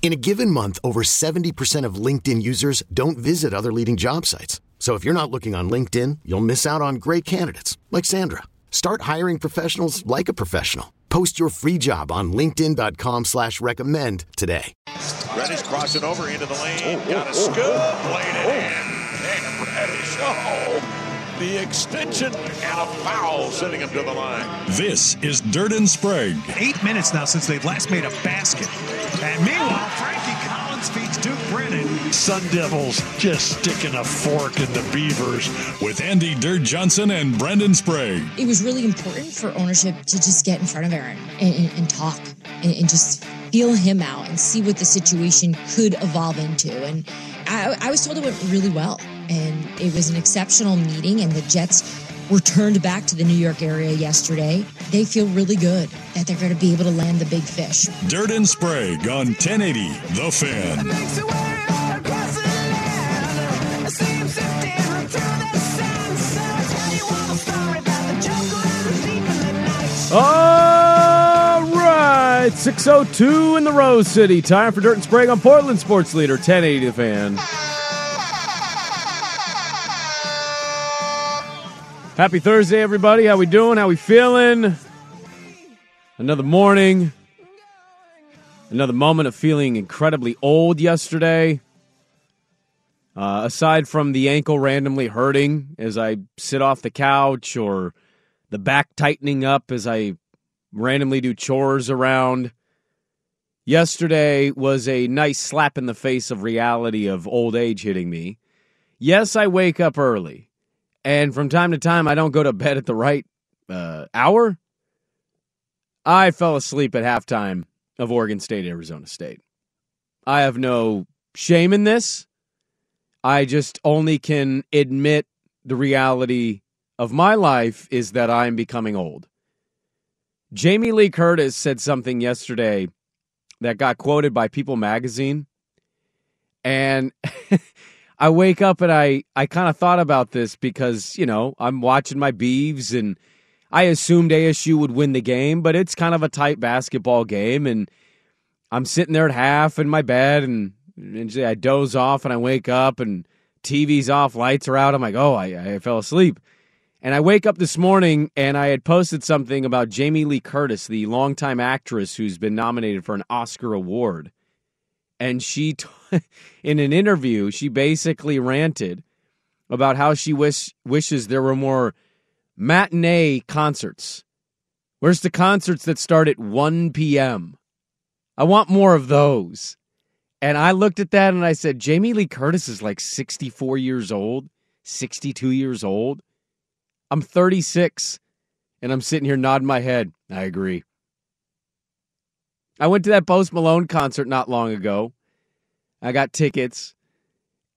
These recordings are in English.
In a given month, over 70% of LinkedIn users don't visit other leading job sites. So if you're not looking on LinkedIn, you'll miss out on great candidates like Sandra. Start hiring professionals like a professional. Post your free job on LinkedIn.com slash recommend today. Reddish crossing over into the lane. Oh, Got a oh, oh, scoop. Laid it in. And Reddish. Oh, the extension and a foul sending him to the line. This is Dirt and Sprague. Eight minutes now since they've last made a basket. And meanwhile, Frankie Collins feeds Duke Brennan. Sun Devils just sticking a fork in the Beavers with Andy Dirt Johnson and Brendan Sprague. It was really important for ownership to just get in front of Aaron and, and, and talk and, and, just feel him out and see what the situation could evolve into. And I, I was told it went really well. And it was an exceptional meeting, and the Jets were turned back to the New York area yesterday. They feel really good that they're going to be able to land the big fish. Dirt and Sprague on 1080 The Fan. All right, 602 in the Rose City. Time for Dirt and Sprague on Portland Sports Leader 1080 The Fan. Happy Thursday, everybody. How we doing? How we feeling? Another morning. Another moment of feeling incredibly old yesterday. Uh, aside from the ankle randomly hurting as I sit off the couch or the back tightening up as I randomly do chores around. Yesterday was a nice slap in the face of reality of old age hitting me. Yes, I wake up early, and from time to time I don't go to bed at the right uh, hour. I fell asleep at halftime of Oregon State, Arizona State. I have no shame in this. I just only can admit the reality of my life is that I'm becoming old. Jamie Lee Curtis said something yesterday that got quoted by People magazine. And I wake up and I, I kind of thought about this because, you know, I'm watching my Beavs and I assumed ASU would win the game, but it's kind of a tight basketball game. And I'm sitting there at half in my bed and, and I doze off and I wake up and TV's off, lights are out. I'm like, oh, I, I fell asleep. And I wake up this morning and I had posted something about Jamie Lee Curtis, the longtime actress who's been nominated for an Oscar award. And she, t- in an interview, she basically ranted about how she wish, wishes there were more matinee concerts. Where's the concerts that start at 1 p.m.? I want more of those. And I looked at that and I said, Jamie Lee Curtis is like 64 years old, 62 years old. I'm 36 and I'm sitting here nodding my head. I agree. I went to that Post Malone concert not long ago. I got tickets.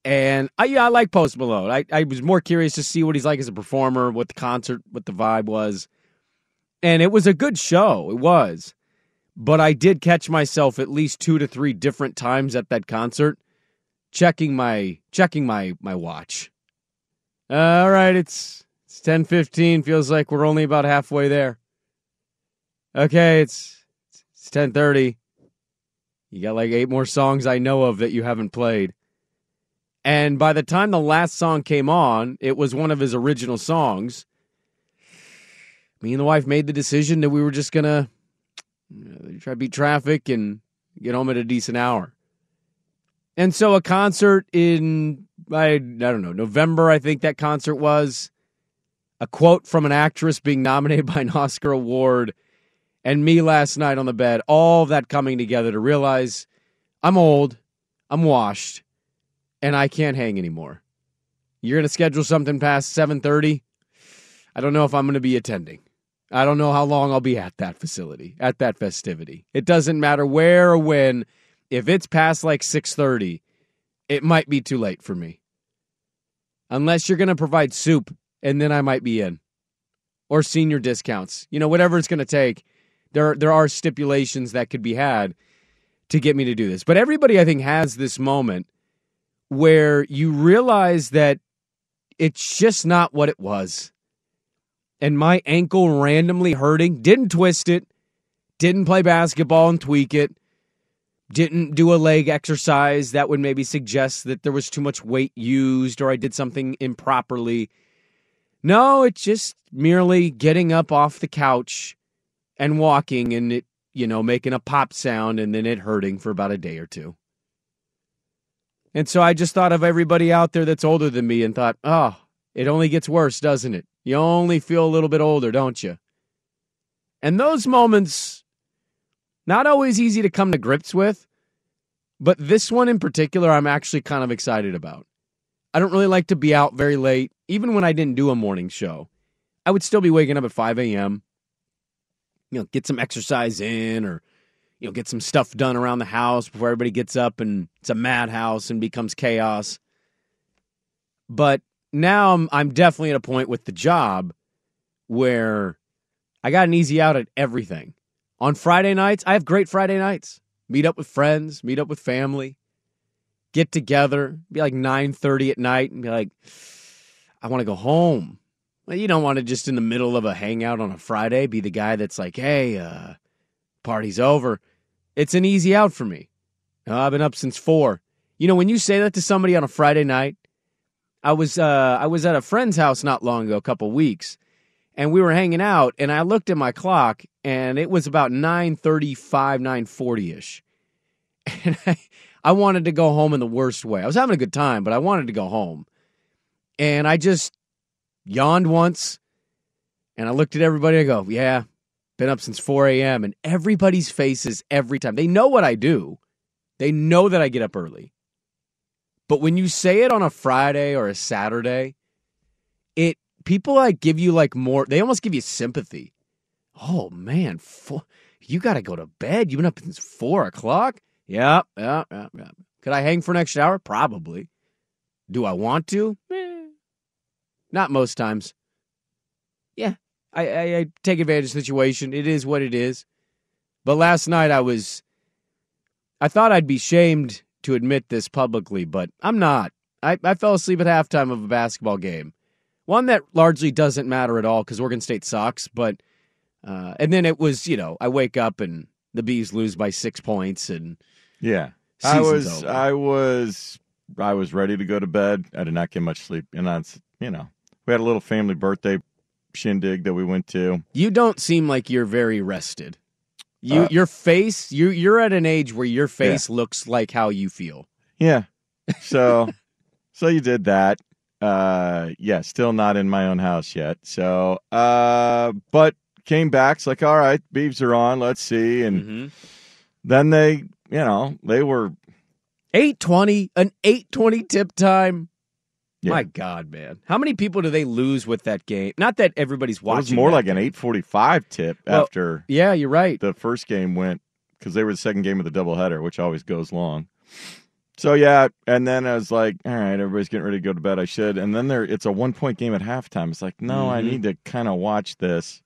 And I yeah, I like Post Malone. I, I was more curious to see what he's like as a performer, what the concert, what the vibe was. And it was a good show. It was. But I did catch myself at least two to three different times at that concert checking my checking my my watch. Uh, all right, it's it's 10:15. Feels like we're only about halfway there. Okay, it's it's 10:30. You got like eight more songs I know of that you haven't played. And by the time the last song came on, it was one of his original songs. Me and the wife made the decision that we were just going to uh, try to beat traffic and get home at a decent hour. And so a concert in I I don't know, November I think that concert was a quote from an actress being nominated by an Oscar award and me last night on the bed, all that coming together to realize I'm old, I'm washed, and I can't hang anymore. You're going to schedule something past 7:30? I don't know if I'm going to be attending. I don't know how long I'll be at that facility, at that festivity. It doesn't matter where or when. If it's past like 6:30, it might be too late for me. Unless you're going to provide soup and then I might be in. Or senior discounts. You know, whatever it's going to take. There there are stipulations that could be had to get me to do this. But everybody I think has this moment where you realize that it's just not what it was. And my ankle randomly hurting, didn't twist it, didn't play basketball and tweak it, didn't do a leg exercise that would maybe suggest that there was too much weight used or I did something improperly. No, it's just merely getting up off the couch and walking and it, you know, making a pop sound and then it hurting for about a day or two. And so I just thought of everybody out there that's older than me and thought, oh, it only gets worse, doesn't it? You only feel a little bit older, don't you? And those moments, not always easy to come to grips with, but this one in particular, I'm actually kind of excited about. I don't really like to be out very late, even when I didn't do a morning show. I would still be waking up at 5 a.m., you know, get some exercise in or you know, get some stuff done around the house before everybody gets up and it's a madhouse and becomes chaos. But now I'm I'm definitely at a point with the job where I got an easy out at everything. On Friday nights, I have great Friday nights. Meet up with friends, meet up with family, get together, be like 9:30 at night and be like I want to go home. Well, you don't want to just in the middle of a hangout on a Friday be the guy that's like, "Hey, uh party's over." It's an easy out for me. Uh, I've been up since four. You know, when you say that to somebody on a Friday night, I was uh, I was at a friend's house not long ago, a couple weeks, and we were hanging out, and I looked at my clock, and it was about nine thirty five, nine forty ish, and I I wanted to go home in the worst way. I was having a good time, but I wanted to go home, and I just yawned once, and I looked at everybody. I go, yeah, been up since 4 a.m. and everybody's faces every time. They know what I do. They know that I get up early. But when you say it on a Friday or a Saturday, it people like give you like more. They almost give you sympathy. Oh man, four, you got to go to bed. You've been up since four o'clock. Yeah, yeah, yeah, yeah. Could I hang for an extra hour? Probably. Do I want to? Not most times. Yeah, I, I, I take advantage of the situation. It is what it is. But last night I was, I thought I'd be shamed to admit this publicly, but I'm not. I, I fell asleep at halftime of a basketball game. One that largely doesn't matter at all because Oregon State sucks, but, uh, and then it was, you know, I wake up and the Bees lose by six points and. Yeah. I was, over. I was, I was ready to go to bed. I did not get much sleep. And that's, you know, we had a little family birthday shindig that we went to. You don't seem like you're very rested. You uh, your face, you you're at an age where your face yeah. looks like how you feel. Yeah. So so you did that. Uh yeah, still not in my own house yet. So uh but came back, it's like, all right, beeves are on, let's see. And mm-hmm. then they, you know, they were 820, an 820 tip time. Yeah. My God, man! How many people do they lose with that game? Not that everybody's watching. It was more like game. an eight forty-five tip well, after. Yeah, you're right. The first game went because they were the second game of the doubleheader, which always goes long. So yeah, and then I was like, all right, everybody's getting ready to go to bed. I should. And then there, it's a one-point game at halftime. It's like, no, mm-hmm. I need to kind of watch this.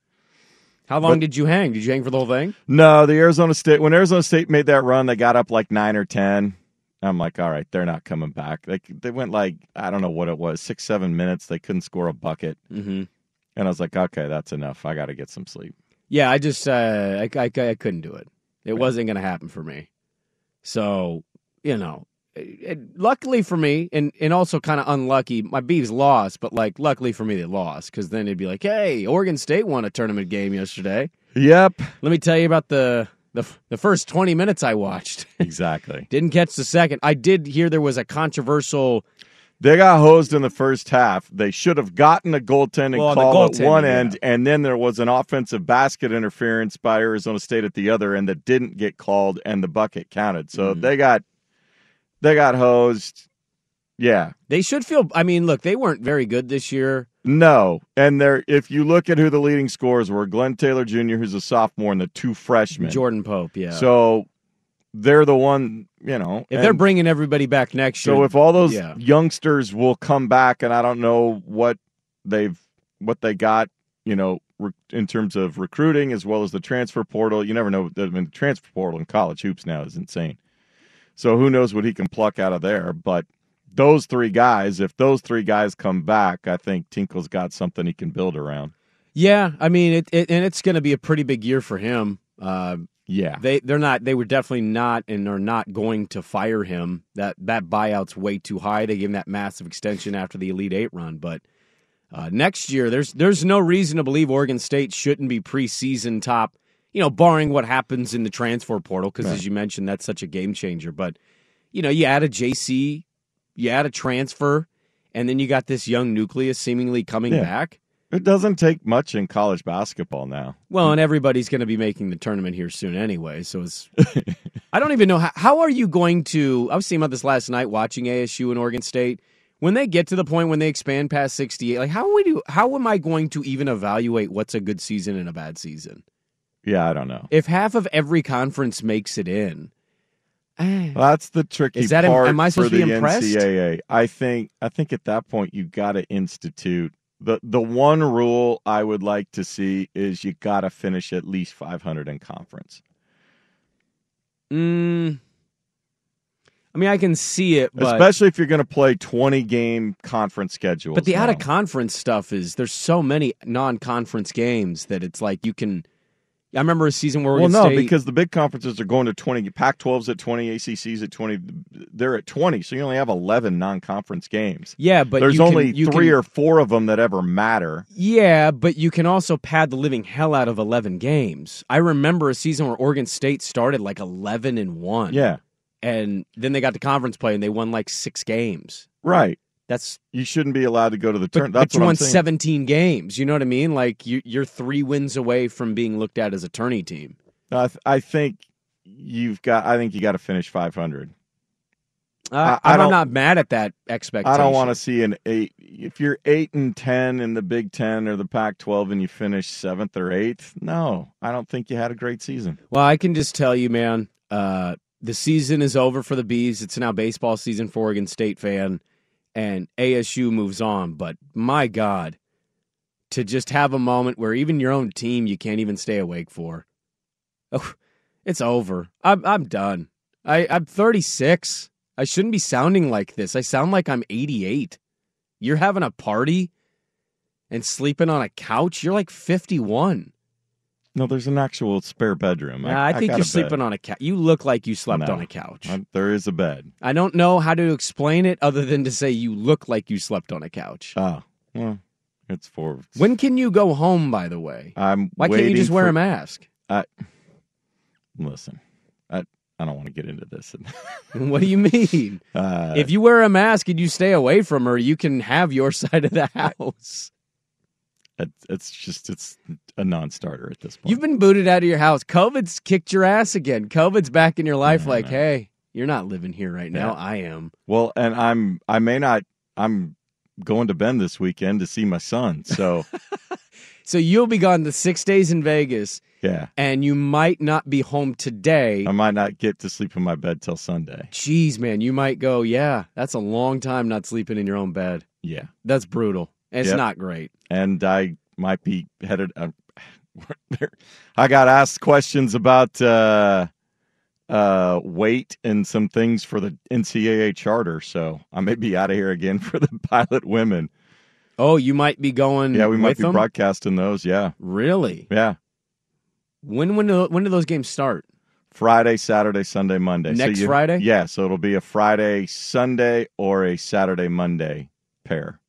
How long but, did you hang? Did you hang for the whole thing? No, the Arizona State when Arizona State made that run, they got up like nine or ten. I'm like, all right, they're not coming back. They they went like I don't know what it was, six seven minutes. They couldn't score a bucket, mm-hmm. and I was like, okay, that's enough. I got to get some sleep. Yeah, I just uh, I, I, I couldn't do it. It right. wasn't going to happen for me. So you know, it, it, luckily for me, and and also kind of unlucky, my Beavs lost. But like, luckily for me, they lost because then it'd be like, hey, Oregon State won a tournament game yesterday. Yep. Let me tell you about the the the first 20 minutes I watched. Exactly. Didn't catch the second. I did hear there was a controversial They got hosed in the first half. They should have gotten a goaltending Well, call at goaltending, one yeah. end, and then there was an offensive basket interference by Arizona State at the other end that didn't get called, and the bucket counted. So Mm. they got they got hosed. Yeah, They should feel. I mean, look, they weren't very good this year. no, and there. If you look at who the leading scorers were, Glenn Taylor Jr., who's a sophomore, and the two freshmen. Jordan Pope, yeah. So they're the one. You know, if they're bringing everybody back next year, So if all those yeah. youngsters will come back, and I don't know what they've what they got, you know, re- in terms of recruiting as well as the transfer portal. You never know. I mean, the transfer portal in college hoops now is insane. So who knows what he can pluck out of there? But those three guys, if those three guys come back, I think Tinkle's got something he can build around. yeah, I mean, it, it and it's going to be a pretty big year for him. Uh, Yeah, they they're not. They were definitely not, and are not going to fire him. That that buyout's way too high. They gave him that massive extension after the Elite Eight run, but. Uh, next year, there's there's no reason to believe Oregon State shouldn't be preseason top. You know, barring what happens in the transfer portal, because as you mentioned, that's such a game changer. But you know, you add a JC, you add a transfer, and then you got this young nucleus seemingly coming Yeah. back. it doesn't take much in college basketball now. Well, and everybody's going to be making the tournament here soon anyway. So it's. I don't even know how. How are you going to? I was thinking about this last night watching ASU and Oregon State. When they get to the point when they expand past sixty-eight, like how would you? How am I going to even evaluate what's a good season and a bad season? Yeah, I don't know. If half of every conference makes it in, that's the tricky Is that- part am I supposed for to be the impressed? NCAA. I think I think at that point you got to institute the the one rule I would like to see is you got to finish at least 500 in conference. mm, I mean, I can see it, but Especially if you're going to play 20 game conference schedule. But the now. out of conference stuff is there's so many non conference games that it's like you can. I remember a season where Well, no, State, because the big conferences are going to 20. Pac 12's at 20, ACC's at 20. They're at 20, so you only have 11 non conference games. yeah, but There's you can- only you three can, or four of them that ever matter. yeah, but you can also pad the living hell out of eleven games. I remember a season where Oregon State started like eleven and one, Yeah, and then they got to conference play and they won like six games. right. That's You shouldn't be allowed to go to the but, tournament. but That's you what won I'm seventeen games. You know what I mean? Like you, you're three wins away from being looked at as a tourney team. I, th- I think you've got. I think you got to finish 500. Uh, I- I I'm don't- not mad at that expectation. I don't want to see an eight. If you're eight and ten in the Big Ten or the Pac-12 and you finish seventh or eighth, no, I don't think you had a great season. Well, I can just tell you, man, uh, the season is over for the Bees. It's now baseball season for Oregon State fan, and ASU moves on. But my God, to just have a moment where even your own team you can't even stay awake for. Oh, it's over. I'm I'm done. I, I'm 36. I shouldn't be sounding like this. I sound like I'm 88. You're having a party and sleeping on a couch. You're like 51. No, there's an actual spare bedroom. Nah, I, think you're sleeping bed. on a couch. You look like you slept No. on a couch. I- there is a bed. I don't know how to explain it other than to say you look like you slept on a couch. Oh, well, it's for. When can you go home, by the way? I'm. Why can't you just wear for- a mask? I, listen, I I don't want to get into this. what do you mean? uh, if you wear a mask and you stay away from her, you can have your side of the house. It, it's just it's a non-starter at this point. You've been booted out of your house. COVID's kicked your ass again. COVID's back in your life No, like, hey, you're not living here right now. Yeah. I am. Well, and I'm I may not I'm going to Bend this weekend to see my son. So So you'll be gone the six days in Vegas, yeah, and you might not be home today. I might not get to sleep in my bed till Sunday. Jeez, man, you might go, yeah, that's a long time not sleeping in your own bed. Yeah, That's brutal. It's Yep. not great. and I might be headed. Uh, I got asked questions about uh, uh, weight and some things for the NCAA charter, so I may be out of here again for the pilot women. Oh, you might be going. Yeah, we might be them? broadcasting those. Yeah, Really? yeah. When when do, when do those games start? Friday, Saturday, Sunday, Monday. Next you- Friday? Yeah, so it'll be a Friday, Sunday, or a Saturday, Monday pair.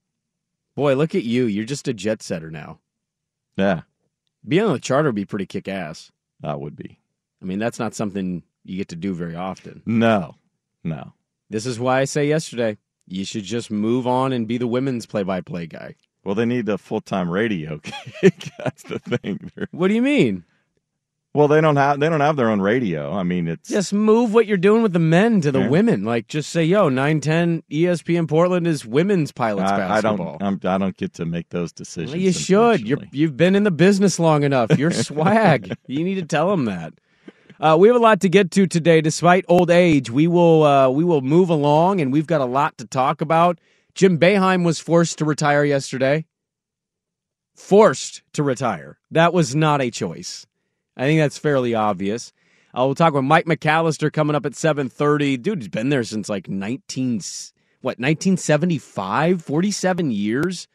Boy, look at you. You're just a jet setter now. Yeah, Being on the charter would be pretty kick ass. that would be. I mean, that's not something you get to do very often. No, no. This is why I say yesterday you should just move on and be the women's play-by-play guy. Well, they need a full time radio gig. That's the thing. What do you mean? Well, they don't have they don't have their own radio. I mean, it's Just move what you're doing with the men to the Yeah. women. Like, just say, "Yo, nine ten ESPN Portland is women's pilots I, I don't I'm, I don't get to make those decisions. Well, you should. You're, you've been in the business long enough. You're swag. you need to tell them that. Uh, we have a lot to get to today. Despite old age, we will uh, we will move along, and we've got a lot to talk about. Jim Boeheim was forced to retire yesterday. Forced to retire. That was not a choice. I think that's fairly obvious. Uh, we'll talk with Mike McAllister coming up at seven thirty. Dude, he's been there since like nineteen what nineteen seventy five. Forty seven years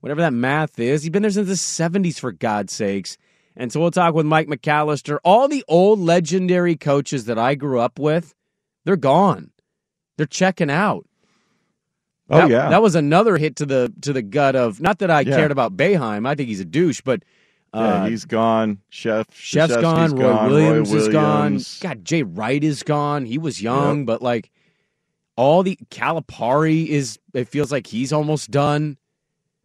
whatever that math is. He's been there since the 70s, for God's sakes. And so we'll talk with Mike McAllister. All the old legendary coaches that I grew up with, they're gone. They're checking out. Oh That- yeah. that was another hit to the to the gut of not that I Yeah. cared about Boeheim. I think he's a douche, but yeah, he's gone. Chef Chef's gone. Roy gone. Williams Roy is gone. God, Jay Wright is gone. He was young, but like all the Calipari is. It feels like he's almost done.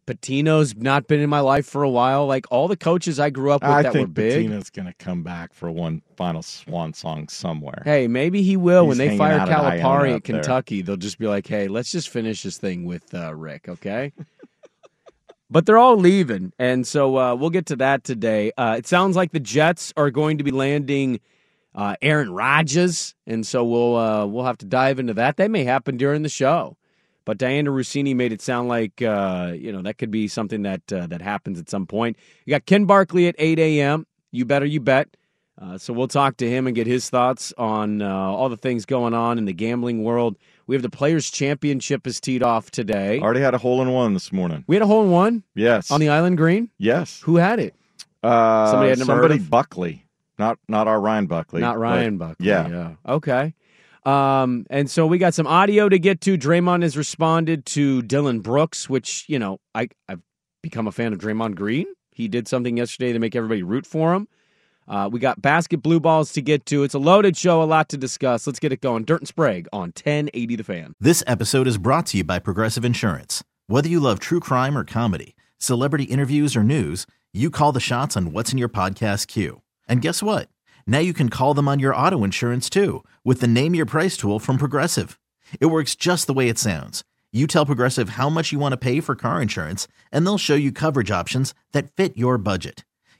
Pitino's not been in my life for a while. Like all the coaches I grew up with I that were think big. Pitino's going to come back for one final swan song somewhere. Hey, maybe he will when they fire out at Iona Calipari at there. Kentucky. They'll just be like, "Hey, let's just finish this thing with uh, Rick, okay?" But they're all leaving, and so uh, we'll get to that today. Uh, it sounds like the Jets are going to be landing uh, Aaron Rodgers, and so we'll uh, we'll have to dive into that. That may happen during the show. But Dianna Russini made it sound like uh, you know that could be something that uh, that happens at some point. You got Ken Barkley at 8 a.m. You better, you bet. So we'll talk to him and get his thoughts on all the things going on in the gambling world. We have the Players Championship is teed off today. Already had a hole in one this morning. We had a hole in one Yes. on the Island Green. yes. Who had it? Uh, Somebody had number somebody of- Buckley, not not our Ryan Buckley, Not Ryan Buckley. Yeah. Yeah. Okay. Um, and so we got some audio to get to. Draymond has responded to Dillon Brooks, which you know I I've become a fan of Draymond Green. He did something yesterday to make everybody root for him. Uh, we got basket blue balls to get to. It's a loaded show, a lot to discuss. Let's get it going. Dirt and Sprague on 1080 The Fan. This episode is brought to you by Progressive Insurance. Whether you love true crime or comedy, celebrity interviews or news, you call the shots on what's in your podcast queue. And guess what? Now you can call them on your auto insurance too with the Name Your Price tool from Progressive. It works just the way it sounds. You tell Progressive how much you want to pay for car insurance, and they'll show you coverage options that fit your budget.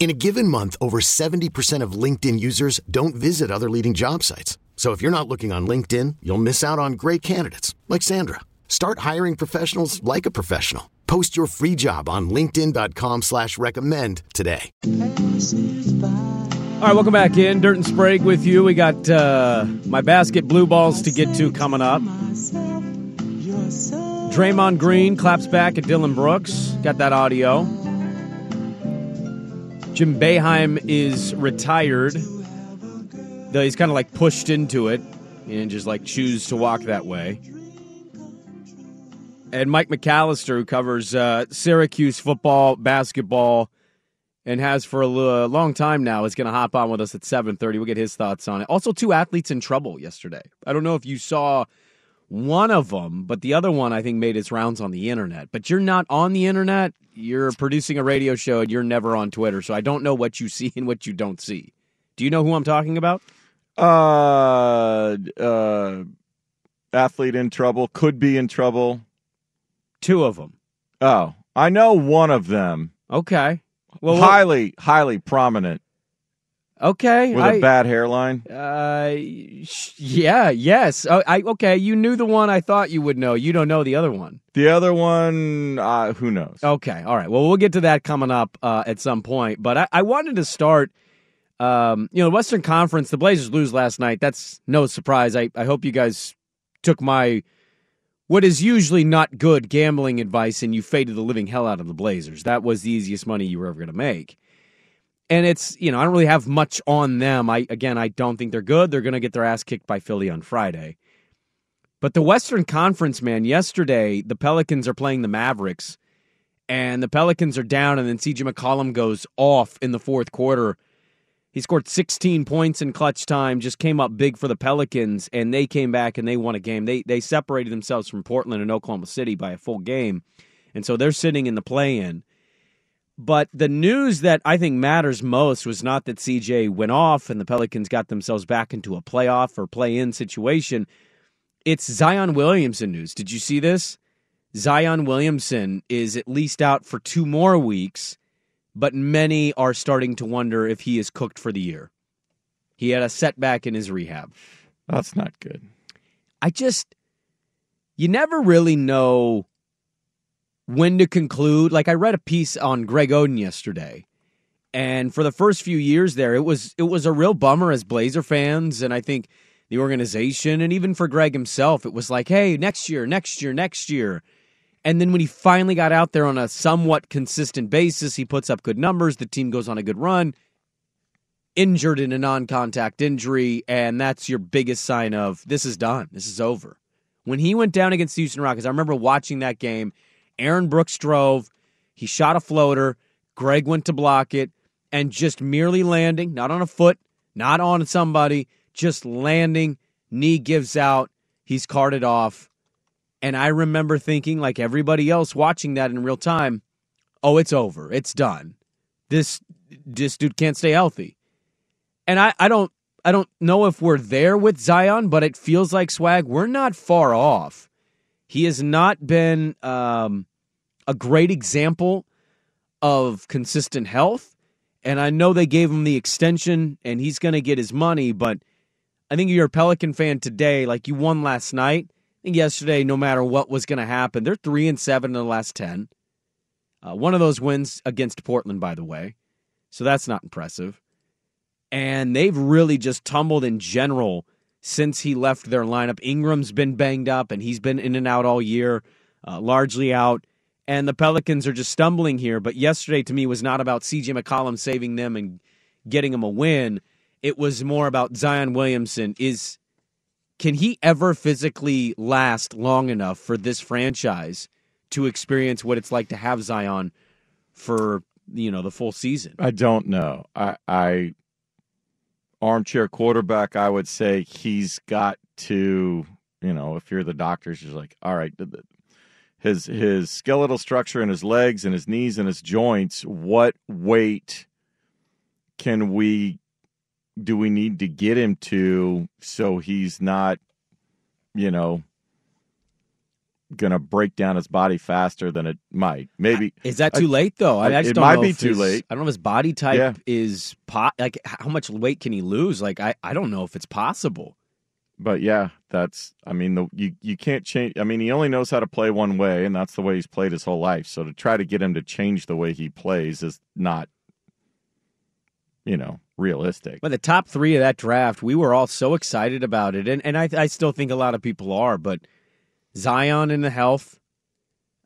In a given month, over 70% of LinkedIn users don't visit other leading job sites. So if you're not looking on LinkedIn, you'll miss out on great candidates like Sandra. Start hiring professionals like a professional. Post your free job on linkedin.com slash recommend today. All right, welcome back in. Dirt and Sprague with you. We got uh, my basket blue balls to get to coming up. Draymond Green claps back at Dillon Brooks. Got that audio. Jim Boeheim is retired, though he's kind of like pushed into it and just like choose to walk that way. And Mike McAllister, who covers uh, Syracuse football, basketball, and has for a long time now, is going to hop on with us at 7.30. We'll get his thoughts on it. Also, two athletes in trouble yesterday. I don't know if you saw one of them, but the other one, I think, made its rounds on the internet. But you're not on the internet. You're producing a radio show, and you're never on Twitter, so I don't know what you see and what you don't see. Do you know who I'm talking about? Uh, uh, athlete in trouble, could be in trouble. Two of them. Oh, I know one of them. Okay. Well, highly, highly prominent okay. with I- a bad hairline. Uh, sh- yeah, yes. Oh, I okay. You knew the one I thought you would know. You don't know the other one. The other one, uh, who knows? Okay, all right. Well, we'll get to that coming up uh, at some point. But I, I wanted to start. Um, you know, the Western Conference. The Blazers lose last night. That's no surprise. I, I hope you guys took my what is usually not good gambling advice and you faded the living hell out of the Blazers. That was the easiest money you were ever going to make. And it's you know I don't really have much on them. I again I don't think they're good. They're going to get their ass kicked by Philly on Friday. But the Western Conference, man, yesterday the Pelicans are playing the Mavericks, and the Pelicans are down, and then CJ McCollum goes off in the fourth quarter. He scored 16 points in clutch time, just came up big for the Pelicans, and they came back and they won a game. They they separated themselves from Portland and Oklahoma City by a full game, and so they're sitting in the play-in. But the news that I think matters most was not that CJ went off and the Pelicans got themselves back into a playoff or play-in situation. It's Zion Williamson news. Did you see this? Zion Williamson is at least out for two more weeks, but many are starting to wonder if he is cooked for the year. He had a setback in his rehab. That's not good. I just, you never really know when to conclude. Like I read a piece on Greg Oden yesterday, and for the first few years there, it was it was a real bummer as Blazer fans, and I think the organization, and even for Greg himself, it was like, hey, next year, next year, next year. And then when he finally got out there on a somewhat consistent basis, he puts up good numbers. The team goes on a good run. Injured in a non contact injury, and that's your biggest sign of this is done. This is over. When he went down against the Houston Rockets, I remember watching that game. Aaron Brooks drove. He shot a floater. Greg went to block it and just merely landing, not on a foot, not on somebody, just landing. Knee gives out. He's carted off. And I remember thinking, like everybody else watching that in real time, oh, it's over. It's done. This this dude can't stay healthy. And I, I don't I don't know if we're there with Zion, but it feels like swag. We're not far off. He has not been um, a great example of consistent health. And I know they gave him the extension and he's going to get his money, but I think you're a Pelican fan today, like you won last night. Think yesterday, no matter what was going to happen, they're three and seven in the last ten. Uh, one of those wins against Portland, by the way, so that's not impressive. And they've really just tumbled in general since he left their lineup. Ingram's been banged up, and he's been in and out all year, uh, largely out. And the Pelicans are just stumbling here. But yesterday, to me, was not about C.J. McCollum saving them and getting them a win. It was more about Zion Williamson. Is can he ever physically last long enough for this franchise to experience what it's like to have Zion for you know the full season? I don't know. I, I armchair quarterback. I would say he's got to. You know, if you're the doctors, you're like, all right, his his skeletal structure and his legs and his knees and his joints. What weight can we do we need to get him to so he's not, you know, gonna break down his body faster than it might? Maybe Is that too late though? I, I just it don't might know be too his- late. I don't know if his body type Yeah. is pot. Like how much weight can he lose? Like I, I don't know if it's possible. But yeah, that's I mean the you you can't change I mean he only knows how to play one way and that's the way he's played his whole life. So to try to get him to change the way he plays is not you know, realistic. But the top three of that draft, we were all so excited about it, and and I I still think a lot of people are. But Zion in the health,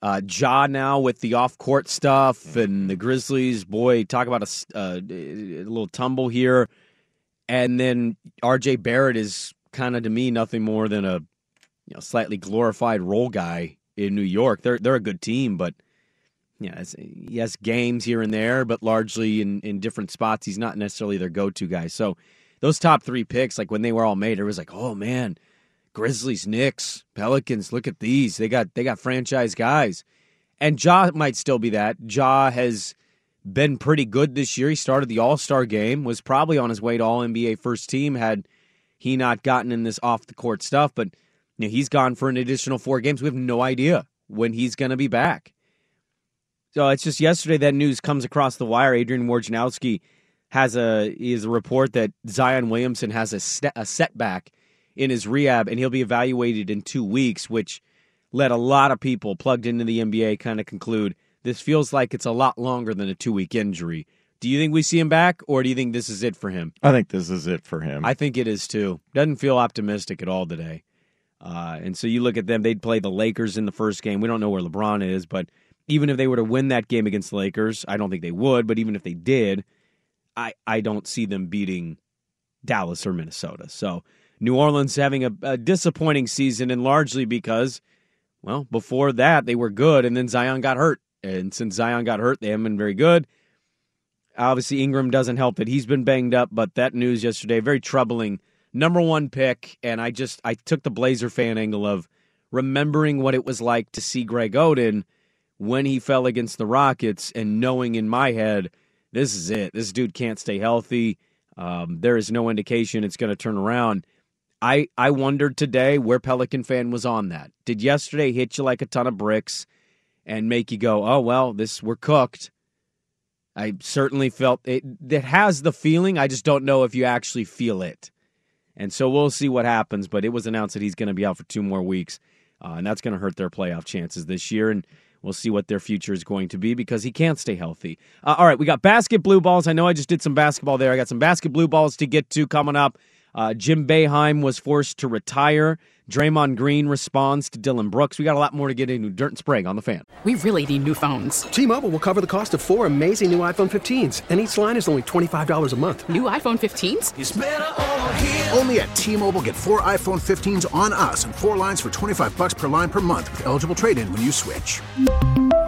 uh, Ja now with the off court stuff, and the Grizzlies. Boy, talk about a, uh, a little tumble here, and then R.J. Barrett is kind of to me nothing more than a you know slightly glorified role guy in New York. They're they're a good team, but yeah, he games here and there, but largely in, in different spots. He's not necessarily their go to guy. So those top three picks, like when they were all made, it was like, oh man, Grizzlies, Knicks, Pelicans, look at these. They got they got franchise guys. And Ja might still be that. Ja has been pretty good this year. He started the All Star game, was probably on his way to All NBA first team had he not gotten in this off the court stuff. But you know, he's gone for an additional four games. We have no idea when he's going to be back. So it's just yesterday that news comes across the wire. Adrian Wojnarowski has a is a report that Zion Williamson has a, st- a setback in his rehab, and he'll be evaluated in two weeks, which let a lot of people plugged into the NBA kind of conclude this feels like it's a lot longer than a two week injury. Do you think we see him back, or do you think this is it for him? I think this is it for him. I think it is too. Doesn't feel optimistic at all today. Uh, and so you look at them, they'd play the Lakers in the first game. We don't know where LeBron is, but even if they were to win that game against the Lakers, I don't think they would, but even if they did, I, I don't see them beating Dallas or Minnesota. So New Orleans having a, a disappointing season, and largely because, well, before that they were good, and then Zion got hurt. And since Zion got hurt, they haven't been very good. Obviously, Ingram doesn't help that he's been banged up, but that news yesterday, very troubling. Number one pick, and I just I took the Blazer fan angle of remembering what it was like to see Greg Oden when he fell against the Rockets and knowing in my head, this is it. This dude can't stay healthy. Um, there is no indication it's going to turn around. I, I wondered today where Pelican fan was on that. Did yesterday hit you like a ton of bricks and make you go, oh, well, this we're cooked? I certainly felt it, it has the feeling. I just don't know if you actually feel it. And so we'll see what happens. But it was announced that he's going to be out for two more weeks. Uh, and that's going to hurt their playoff chances this year. And We'll see what their future is going to be because he can't stay healthy. Uh, all right, we got basket blue balls. I know I just did some basketball there. I got some basket blue balls to get to coming up. Uh, Jim Boeheim was forced to retire. Draymond Green responds to Dillon Brooks. We got a lot more to get into. Dirt and Sprague on the fan. We really need new phones. T-Mobile will cover the cost of four amazing new iPhone 15s, and each line is only $25 a month. New iPhone 15s? Only at T-Mobile get four iPhone 15s on us and four lines for 25 bucks per line per month with eligible trade-in when you switch.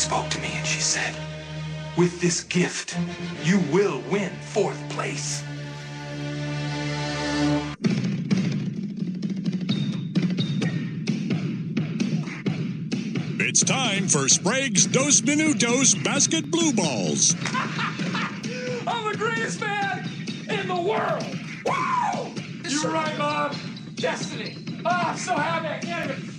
Spoke to me and she said, With this gift, you will win fourth place. It's time for Sprague's Dos Minutos Basket Blue Balls. I'm the greatest man in the world. Wow! You're right, Mom. Destiny. Oh, I'm so happy I can't even feel my arms.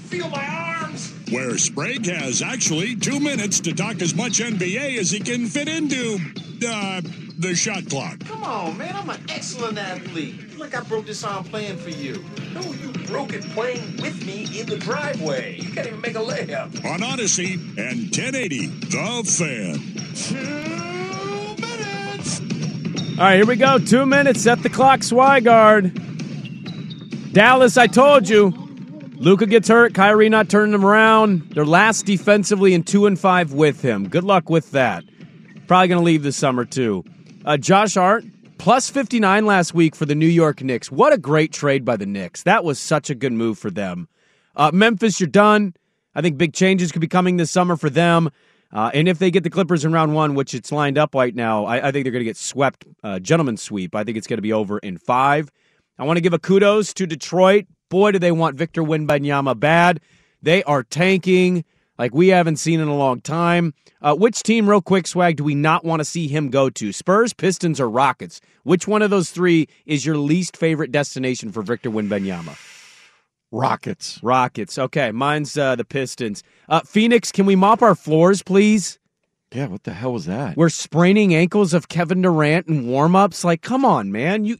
Where Sprague has actually two minutes to talk as much NBA as he can fit into uh, the shot clock. Come on, man. I'm an excellent athlete. Look, I broke this arm playing for you. No, you broke it playing with me in the driveway. You can't even make a layup. On Audacy and 1080, The Fan. Two minutes. All right, here we go. Two minutes. Set the clock, Swigard. Dallas, I told you. Luka gets hurt. Kyrie not turning him around. They're last defensively in two and five with him. Good luck with that. Probably going to leave this summer too. Uh, Josh Hart plus fifty nine last week for the New York Knicks. What a great trade by the Knicks. That was such a good move for them. Uh, Memphis, you're done. I think big changes could be coming this summer for them. Uh, and if they get the Clippers in round one, which it's lined up right now, I, I think they're going to get swept, uh, sweep. I think it's going to be over in five. I want to give a kudos to Detroit. Boy, do they want Victor Wembanyama bad. They are tanking like we haven't seen in a long time. Uh, which team, real quick, swag, do we not want to see him go to? Spurs, Pistons, or Rockets? Which one of those three is your least favorite destination for Victor Wembanyama? Rockets. Rockets. Okay, mine's uh, the Pistons. Uh, Phoenix, can we mop our floors, please? Yeah, what the hell was that? We're spraining ankles of Kevin Durant in warm-ups. Like, come on, man. You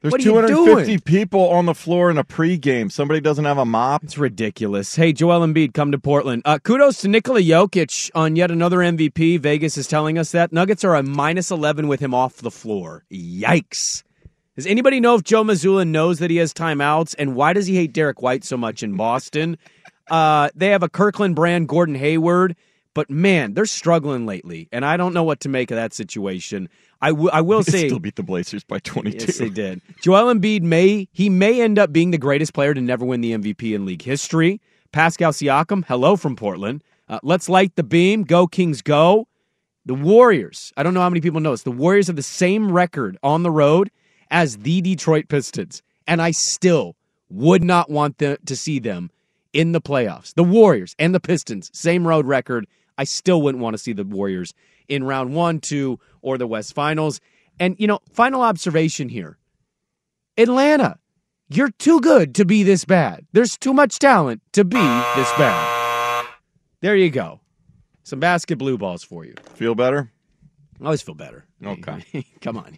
There's what are you 250 doing? people on the floor in a pregame. Somebody doesn't have a mop. It's ridiculous. Hey, Joel Embiid, come to Portland. Uh, kudos to Nikola Jokic on yet another MVP. Vegas is telling us that. Nuggets are a minus 11 with him off the floor. Yikes. Does anybody know if Joe Mazzulla knows that he has timeouts? And why does he hate Derrick White so much in Boston? uh, they have a Kirkland brand Gordon Hayward, but man, they're struggling lately, and I don't know what to make of that situation. I, w- I will They say still beat the Blazers by 22. Yes, they did. Joel Embiid may he may end up being the greatest player to never win the MVP in league history. Pascal Siakam, hello from Portland. Uh, let's light the beam. Go Kings, go. The Warriors. I don't know how many people know this. The Warriors have the same record on the road as the Detroit Pistons, and I still would not want to see them in the playoffs. The Warriors and the Pistons, same road record. I still wouldn't want to see the Warriors in round one, two, or the West Finals. And, you know, final observation here Atlanta, you're too good to be this bad. There's too much talent to be this bad. There you go. Some basket blue balls for you. Feel better? I always feel better. Okay. Come on.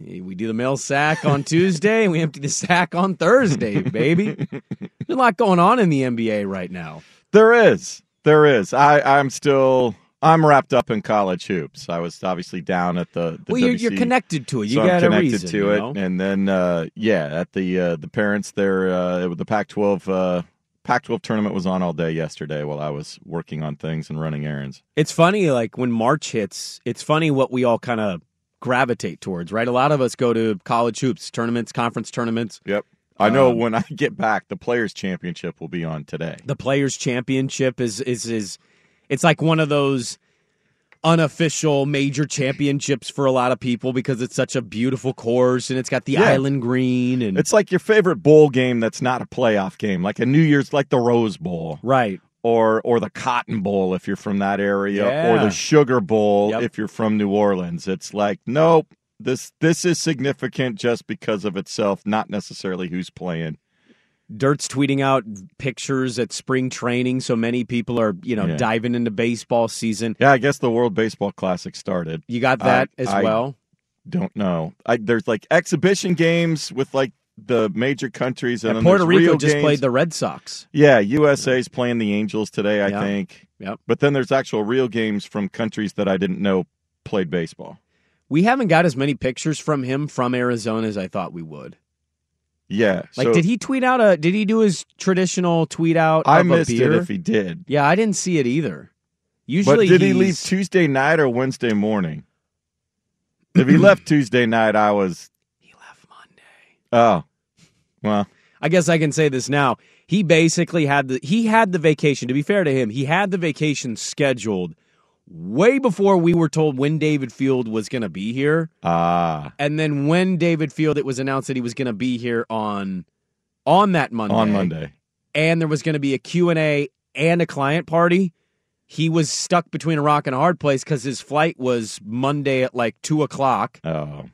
We do the mail sack on Tuesday and we empty the sack on Thursday, baby. There's a lot going on in the NBA right now. There is. There is. I, I'm still. I'm wrapped up in college hoops. I was obviously down at the. the Well, you're- WC, you're connected to it. You so I'm got a connected reason, to it, know? and then uh, yeah, at the uh, the parents there, uh, the Pac-12 uh, Pac-12 tournament was on all day yesterday while I was working on things and running errands. It's funny, like when March hits, it's funny what we all kind of gravitate towards, right? A lot of us go to college hoops tournaments, conference tournaments. Yep. I know Um, when I get back, the Players Championship will be on today. The Players Championship is is is it's like one of those unofficial major championships for a lot of people because it's such a beautiful course and it's got the Yeah. island green and It's like your favorite bowl game that's not a playoff game, like a New Year's, like the Rose Bowl, right? Or or the Cotton Bowl if you're from that area, or the Sugar Bowl Yep. if you're from New Orleans. It's like nope, this this is significant just because of itself, not necessarily who's playing. Dirt's tweeting out pictures at spring training, so many people are, you know, Yeah. diving into baseball season. Yeah, I guess the World Baseball Classic started. You got that I- as I well? Don't know. I, there's like exhibition games with like the major countries, and, And Puerto Rico just games. played the Red Sox. Yeah, USA's playing the Angels today, I Yeah. think. Yep. But then there's actual real games from countries that I didn't know played baseball. We haven't got as many pictures from him from Arizona as I thought we would. Yeah. Like, so did he tweet out a? Did he do his traditional tweet out? I missed a it if he did. Yeah, I didn't see it either. Usually, but did he he's- leave Tuesday night or Wednesday morning? if he left Tuesday night, I was. He left Monday. Oh, well. I guess I can say this now. He basically had the he had the vacation. To be fair to him, he had the vacation scheduled way before we were told when David Field was going to be here. Ah, And then when David Field, it was announced that he was going to be here on on that Monday. on Monday. and there was going to be a Q&A and a client party. He was stuck between a rock and a hard place because his flight was Monday at like two o'clock. Oh,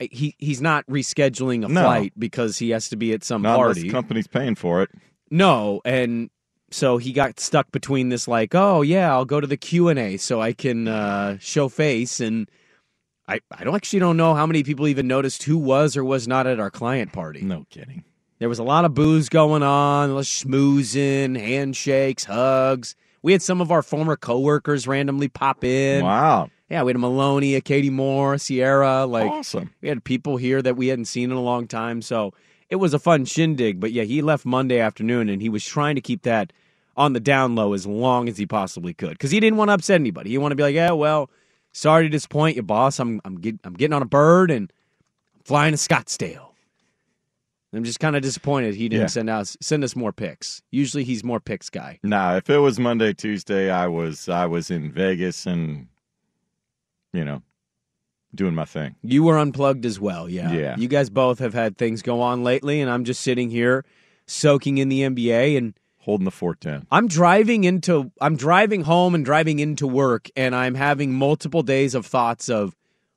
He he's not rescheduling a No. flight because he has to be at some not party. company's paying for it. No, and so he got stuck between this like, oh yeah, I'll go to the Q and A so I can uh, show face, and I I don't actually don't know how many people even noticed who was or was not at our client party. No kidding. There was a lot of booze going on, a lot of schmoozing, handshakes, hugs. We had some of our former coworkers randomly pop in. Wow. Yeah, we had a Maloney, a Katie Moore, a Sierra. Like Awesome. we had people here that we hadn't seen in a long time. So it was a fun shindig. But yeah, he left Monday afternoon and he was trying to keep that on the down low as long as he possibly could. Because he didn't want to upset anybody. He wanted to be like, Yeah, well, sorry to disappoint you, boss. I'm I'm get, I'm getting on a bird and flying to Scottsdale. I'm just kind of disappointed he didn't Yeah. send us send us more pics. Usually he's more pics guy. Nah, if it was Monday, Tuesday, I was I was in Vegas and you know doing my thing. You were unplugged as well, yeah. Yeah. You guys both have had things go on lately, and I'm just sitting here soaking in the NBA and Holding the fort down. I'm driving into I'm driving home and driving into work and I'm having multiple days of thoughts of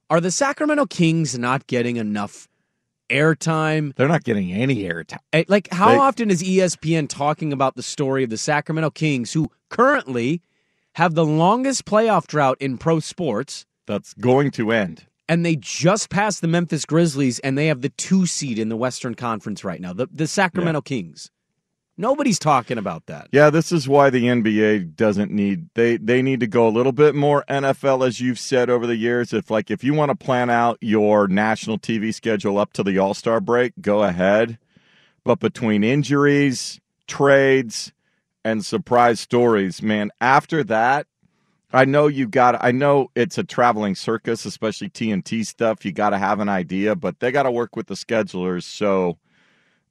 are the Sacramento Kings not getting enough airtime? They're not getting any airtime. Eh, Like how They- often is ESPN talking about the story of the Sacramento Kings who currently have the longest playoff drought in pro sports? That's going to end. And they just passed the Memphis Grizzlies, and they have the two seed in the Western Conference right now. The the Sacramento Kings. Nobody's talking about that. Yeah, this is why the NBA doesn't need they they need to go a little bit more NFL as you've said over the years. If like if you want to plan out your national TV schedule up to the All-Star break, go ahead. But between injuries, trades and surprise stories, man, after that, I know you got I know it's a traveling circus, especially TNT stuff. You got to have an idea, but they got to work with the schedulers so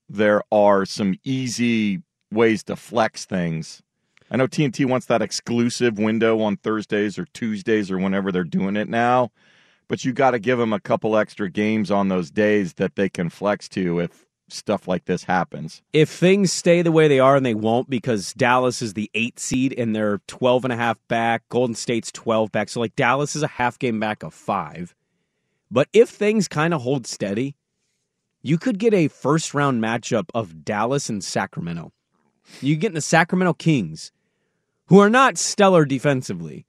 there are some easy ways to flex things. I know TNT wants that exclusive window on Thursdays or Tuesdays or whenever they're doing it now, but you got to give them a couple extra games on those days that they can flex to if stuff like this happens. If things stay the way they are, and they won't because Dallas is the eight seed and they're 12 and a half back, Golden State's 12 back. So, like, Dallas is a half game back of five. But if things kind of hold steady, you could get a first round matchup of Dallas and Sacramento. You get the Sacramento Kings, who are not stellar defensively,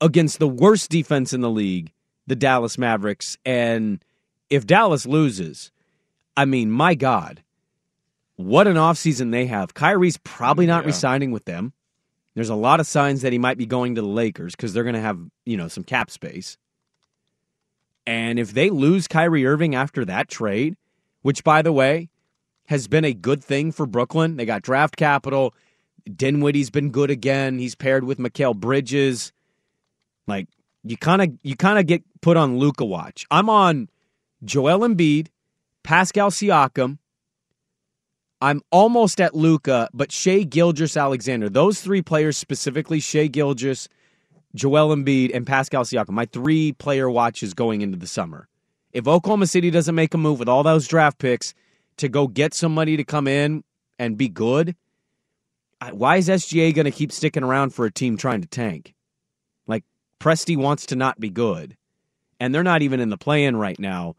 against the worst defense in the league, the Dallas Mavericks. And if Dallas loses, I mean, my God, what an offseason they have. Kyrie's probably not Yeah. resigning with them. There's a lot of signs that he might be going to the Lakers because they're going to have, you know, some cap space. And if they lose Kyrie Irving after that trade, which, by the way, has been a good thing for Brooklyn, they got draft capital. Dinwiddie's been good again. He's paired with Mikal Bridges. Like you kind of you kind of get put on Luka watch. I'm on Joel Embiid, Pascal Siakam. I'm almost at Luka, but Shai Gilgeous-Alexander. Those three players specifically, Shai Gilgeous, Joel Embiid, and Pascal Siakam. My three player watches going into the summer. If Oklahoma City doesn't make a move with all those draft picks to go get somebody to come in and be good, why is SGA going to keep sticking around for a team trying to tank? Like Presti wants to not be good, and they're not even in the play-in right now.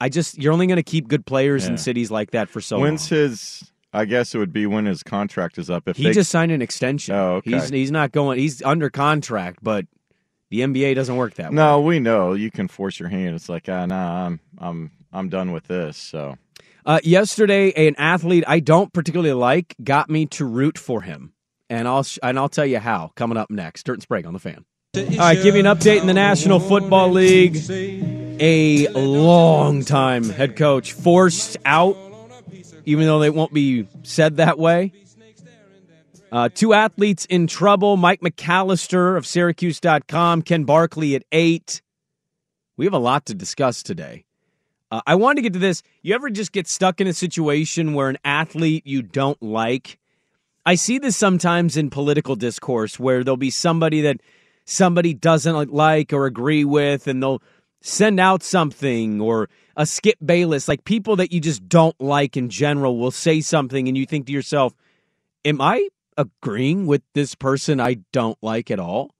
I just you're only going to keep good players Yeah. in cities like that for so When's long. his? I guess it would be when his contract is up. If He they, just signed an extension. Oh, okay. He's he's not going. He's under contract, but the NBA doesn't work that way. no, we know you can force your hand. It's like, ah, nah, I'm, I'm, I'm done with this. So Uh, yesterday, an athlete I don't particularly like got me to root for him, and I'll sh- and I'll tell you how. Coming up next, Dirt and Sprague on the fan. All right, give you an update in the National Football League. A long time head coach forced out, even though they won't be said that way. Uh, two athletes in trouble Mike McAllister of Syracuse.com, Ken Barkley at eight. We have a lot to discuss today. Uh, I wanted to get to this. You ever just get stuck in a situation where an athlete you don't like? I see this sometimes in political discourse where there'll be somebody that somebody doesn't like or agree with, and they'll send out something or a Skip Bayless, like people that you just don't like in general will say something, and you think to yourself, Am I agreeing with this person I don't like at all?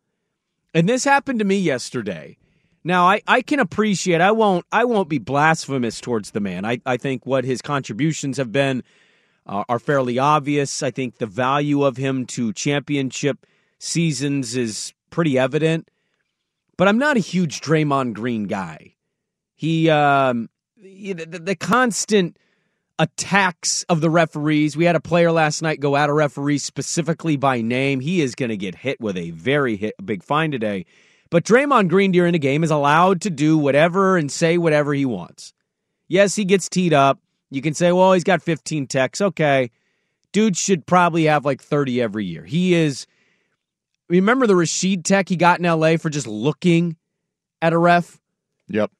And this happened to me yesterday. Now I, I can appreciate I won't I won't be blasphemous towards the man. I, I think what his contributions have been uh, are fairly obvious. I think the value of him to championship seasons is pretty evident. But I'm not a huge Draymond Green guy. He um the, the, the constant attacks of the referees. We had a player last night go at a referee specifically by name. He is going to get hit with a very hit, big fine today. But Draymond Green during the game is allowed to do whatever and say whatever he wants. Yes, he gets teed up. You can say, well, he's got 15 techs. Okay. Dude should probably have like 30 every year. He is. Remember the Rasheed tech he got in LA for just looking at a ref? Yep.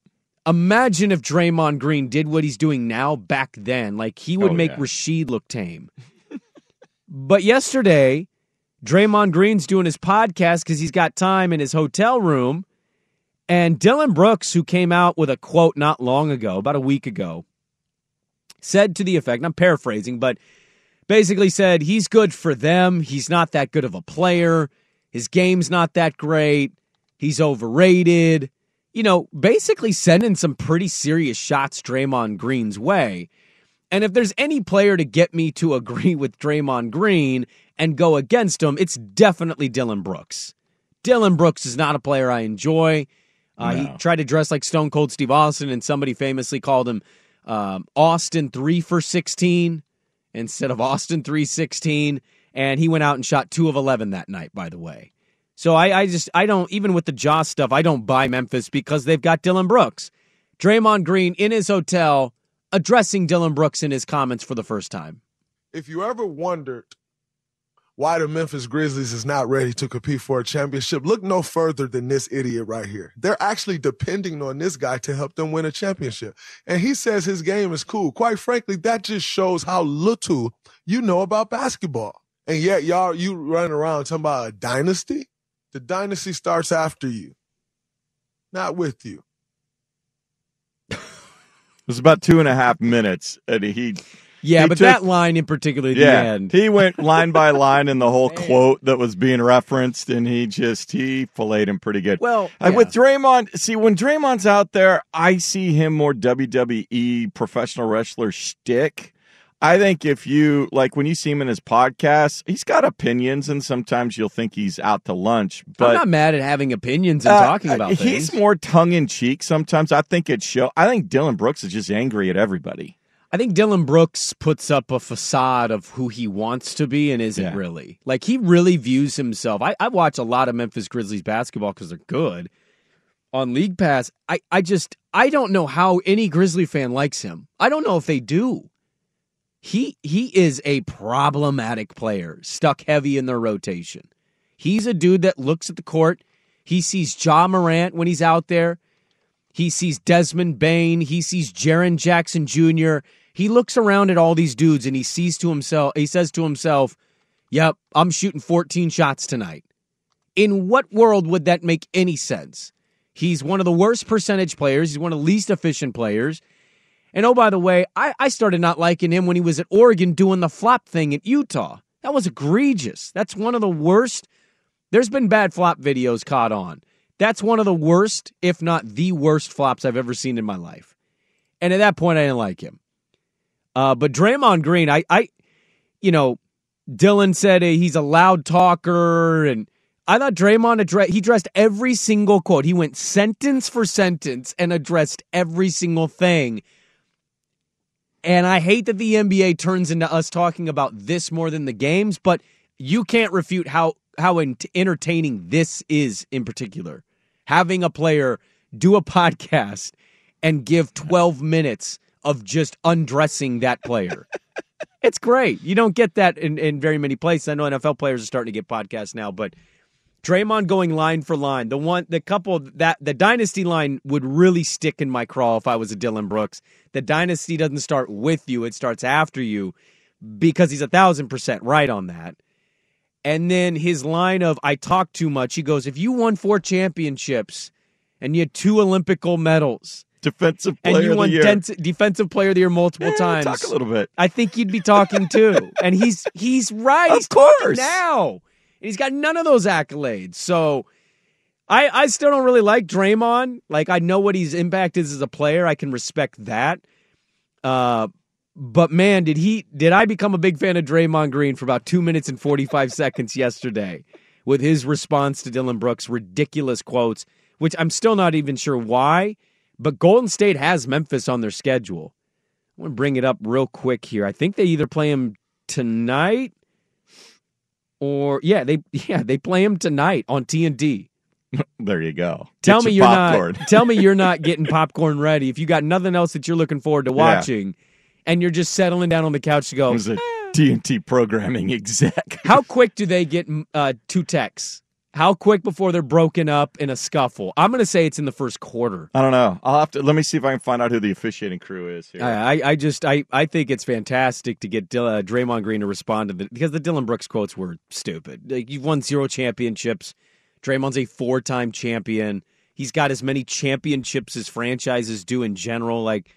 Imagine if Draymond Green did what he's doing now back then. Like he would Oh, make yeah. Rasheed look tame. but yesterday, Draymond Green's doing his podcast because he's got time in his hotel room. And Dillon Brooks, who came out with a quote not long ago, about a week ago, said to the effect, I'm paraphrasing, but basically said he's good for them. He's not that good of a player. His game's not that great. He's overrated. You know, basically sending some pretty serious shots Draymond Green's way. And if there's any player to get me to agree with Draymond Green and go against him, it's definitely Dillon Brooks. Dillon Brooks is not a player I enjoy. Uh, He tried to dress like Stone Cold Steve Austin, and somebody famously called him um, Austin 3 for 16 instead of Austin 316. And he went out and shot 2 of 11 that night, by the way. So I, I just, I don't, even with the Ja stuff, I don't buy Memphis because they've got Dillon Brooks. Draymond Green in his hotel addressing Dillon Brooks in his comments for the first time. if you ever wondered why the Memphis Grizzlies is not ready to compete for a championship, look no further than this idiot right here. They're actually depending on this guy to help them win a championship. And he says his game is cool. Quite frankly, that just shows how little you know about basketball. And yet y'all you running around talking about a dynasty? The dynasty starts after you, not with you. It was about two and a half minutes, and he. Yeah, he but took- that line in particular, at yeah, end. he went line by line in the whole quote that was being referenced, and he just he filleted him pretty good. Well, yeah. with Draymond, see when Draymond's out there, I see him more WWE professional wrestler shtick. I think if you like when you see him in his podcast, he's got opinions, and sometimes you'll think he's out to lunch. But I'm not mad at having opinions and uh, talking about uh, things. He's more tongue in cheek sometimes. I think it show. I think Dillon Brooks is just angry at everybody. I think Dillon Brooks puts up a facade of who he wants to be and isn't Yeah. really. Like he really views himself. I, I watch a lot of Memphis Grizzlies basketball because they're good on League Pass. I, I just I don't know how any Grizzly fan likes him. I don't know if they do. He he is a problematic player, stuck heavy in their rotation. He's a dude that looks at the court. He sees Ja Morant when he's out there. He sees Desmond Bane. He sees Jaren Jackson Jr. He looks around at all these dudes and he sees to himself, he says to himself, Yep, I'm shooting 14 shots tonight. In what world would that make any sense? He's one of the worst percentage players. He's one of the least efficient players. And oh, by the way, I, I started not liking him when he was at Oregon doing the flop thing at Utah. That was egregious. That's one of the worst. There's been bad flop videos caught on. That's one of the worst, if not the worst, flops I've ever seen in my life. And at that point, I didn't like him. Uh, but Draymond Green, I, I, you know, Dillon said uh, he's a loud talker, and I thought Draymond addressed. He addressed every single quote. He went sentence for sentence and addressed every single thing. And I hate that the NBA turns into us talking about this more than the games, but you can't refute how how entertaining this is in particular. Having a player do a podcast and give 12 minutes of just undressing that player. it's great. You don't get that in, in very many places. I know NFL players are starting to get podcasts now, but Draymond going line for line. The one, the couple that the dynasty line would really stick in my craw if I was a Dillon Brooks. The dynasty doesn't start with you; it starts after you, because he's a thousand percent right on that. And then his line of "I talk too much." He goes, "If you won four championships and you had two Olympic gold medals, Defensive and player you of the won dens- defensive player of the year multiple Yeah, times, talk a little bit. I think you'd be talking too. and he's he's right. Of he's course. now. And he's got none of those accolades. So I I still don't really like Draymond. Like I know what his impact is as a player. I can respect that. Uh but man, did he did I become a big fan of Draymond Green for about two minutes and forty five seconds yesterday with his response to Dillon Brooks' ridiculous quotes, which I'm still not even sure why. But Golden State has Memphis on their schedule. I want to bring it up real quick here. I think they either play him tonight or yeah, they yeah, they play him tonight on TNT. There you go. Tell Get me your you're popcorn. not tell me you're not getting popcorn ready. If you got nothing else that you're looking forward to Yeah. watching and you're just settling down on the couch to go, He's a TNT programming exec. how quick do they get uh, two texts? How quick before they're broken up in a scuffle? I'm going to say it's in the first quarter. I don't know. I'll have to let me see if I can find out who the officiating crew is here. I, I- I just I, I think it's fantastic to get Dil- uh, Draymond Green to respond to the because the Dillon Brooks quotes were stupid. Like you've won zero championships. Draymond's a four time champion. He's got as many championships as franchises do in general. Like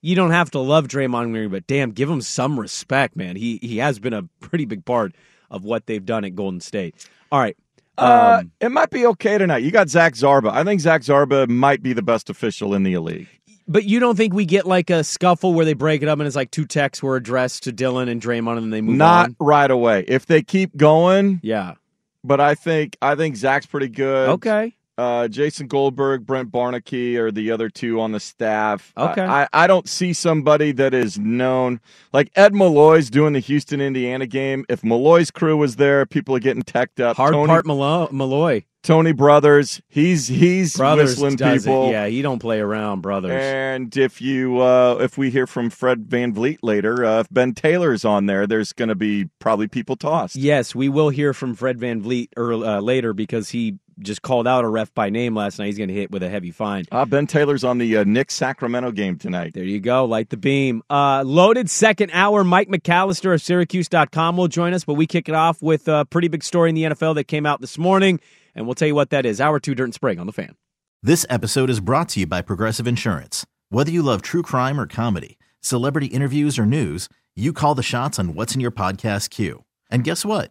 you don't have to love Draymond Green, but damn, give him some respect, man. He he has been a pretty big part of what they've done at Golden State. All right. Uh, Um, it might be okay tonight. You got Zach Zarba. I think Zach Zarba might be the best official in the league. But you don't think we get like a scuffle where they break it up and it's like two texts were addressed to Dillon and Draymond and they move Not on? right away. If they keep going, Yeah. But I think I think Zach's pretty good. Okay. Uh, Jason Goldenberg, Brent Barnaky are the other two on the staff. Okay. I, I, don't see somebody that is known. Like Ed Malloy's doing the Houston, Indiana game. If Malloy's crew was there, people are getting teched up. Hard Tony, part Malo- Malloy. Tony Brothers, he's he's Brothers whistling does it. people. Yeah, he don't play around, brothers. And if you uh, if we hear from Fred VanVleet later, uh, if Ben Taylor's on there, there's going to be probably people tossed. Yes, we will hear from Fred VanVleet earl- uh, later because he just called out a ref by name last night. He's going to hit with a heavy fine. Uh, ben Taylor's on the uh, Knicks Sacramento game tonight. There you go. Light the beam. Uh, loaded second hour. Mike McAllister of Syracuse.com will join us, but we kick it off with a pretty big story in the NFL that came out this morning, and we'll tell you what that is. Hour two, Dirt and Sprague on the fan. This episode is brought to you by Progressive Insurance. Whether you love true crime or comedy, celebrity interviews or news, you call the shots on what's in your podcast queue. And guess what?